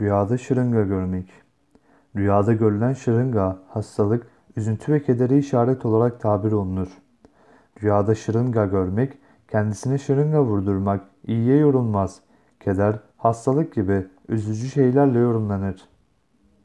Rüyada şırınga görmek. Rüyada görülen şırınga, hastalık, üzüntü ve kedere işaret olarak tabir olunur. Rüyada şırınga görmek, kendisine şırınga vurdurmak iyiye yorulmaz. Keder, hastalık gibi üzücü şeylerle yorumlanır.